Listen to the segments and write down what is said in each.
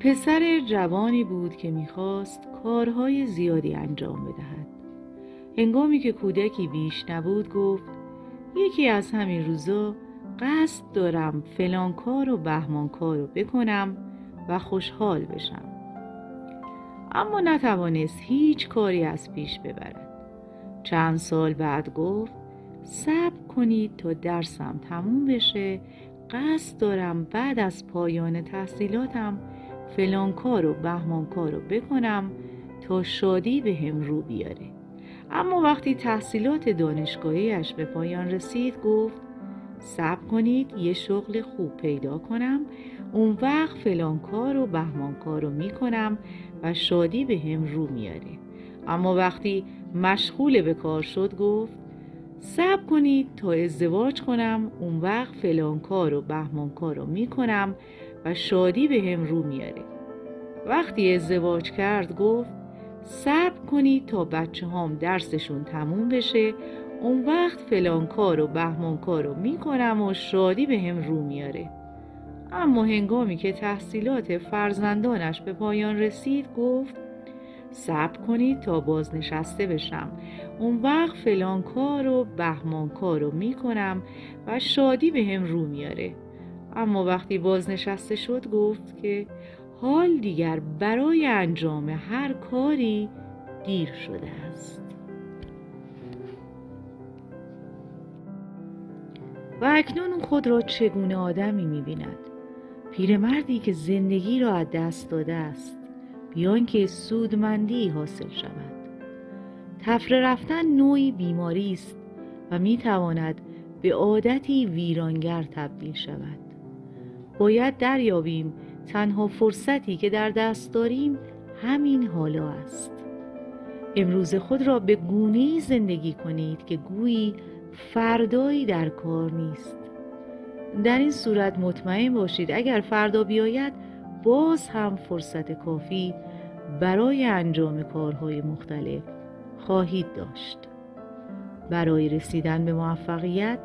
پسر جوانی بود که می‌خواست کارهای زیادی انجام بدهد. هنگامی که کودکی بیش نبود گفت یکی از همین روزا قصد دارم فلان کار و بهمان کار رو بکنم و خوشحال بشم. اما نتوانست هیچ کاری از پیش ببرد. چند سال بعد گفت صبر کنید تا درسم تموم بشه قصد دارم بعد از پایان تحصیلاتم فلان کار و بهمان کار رو بکنم تا شادی به هم رو بیاره. اما وقتی تحصیلات دانشگاهیش به پایان رسید گفت صبر کنید یه شغل خوب پیدا کنم اون وقت فلان کار و بهمان کار رو می‌کنم و شادی به هم رو میاره اما وقتی مشغول به کار شد گفت صبر کنید تا ازدواج کنم اون وقت فلان کار و بهمان کار رو می‌کنم و شادی به هم رو میاره. وقتی ازدواج کرد گفت صبر کنید تا بچه هام درسشون تموم بشه اون وقت فلان کار و بهمان کار رو می‌کنم و شادی به هم رو میاره. اما هنگامی که تحصیلات فرزندانش به پایان رسید گفت صبر کنید تا بازنشسته بشم. اون وقت فلان کار و بهمان کار رو می‌کنم و شادی به هم رو میاره. اما وقتی بازنشسته شد گفت که حال دیگر برای انجام هر کاری دیر شده است. و اکنون خود را چگونه آدمی می‌بیند؟ پیرمردی که زندگی را از دست داده است. بیان که سودمندی حاصل شود. تفره رفتن نوعی بیماری است و می‌تواند به عادتی ویرانگر تبدیل شود. باید دریابیم تنها فرصتی که در دست داریم همین حالا است. امروز خود را به گونه زندگی کنید که گویی فردایی در کار نیست. در این صورت مطمئن باشید اگر فردا بیاید باز هم فرصت کافی برای انجام کارهای مختلف خواهید داشت. برای رسیدن به موفقیت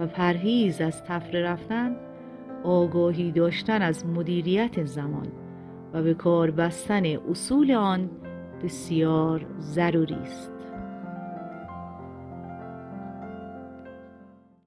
و پرهیز از تفره رفتن آگاهی داشتن از مدیریت زمان و به کار بستن اصول آن بسیار ضروری است.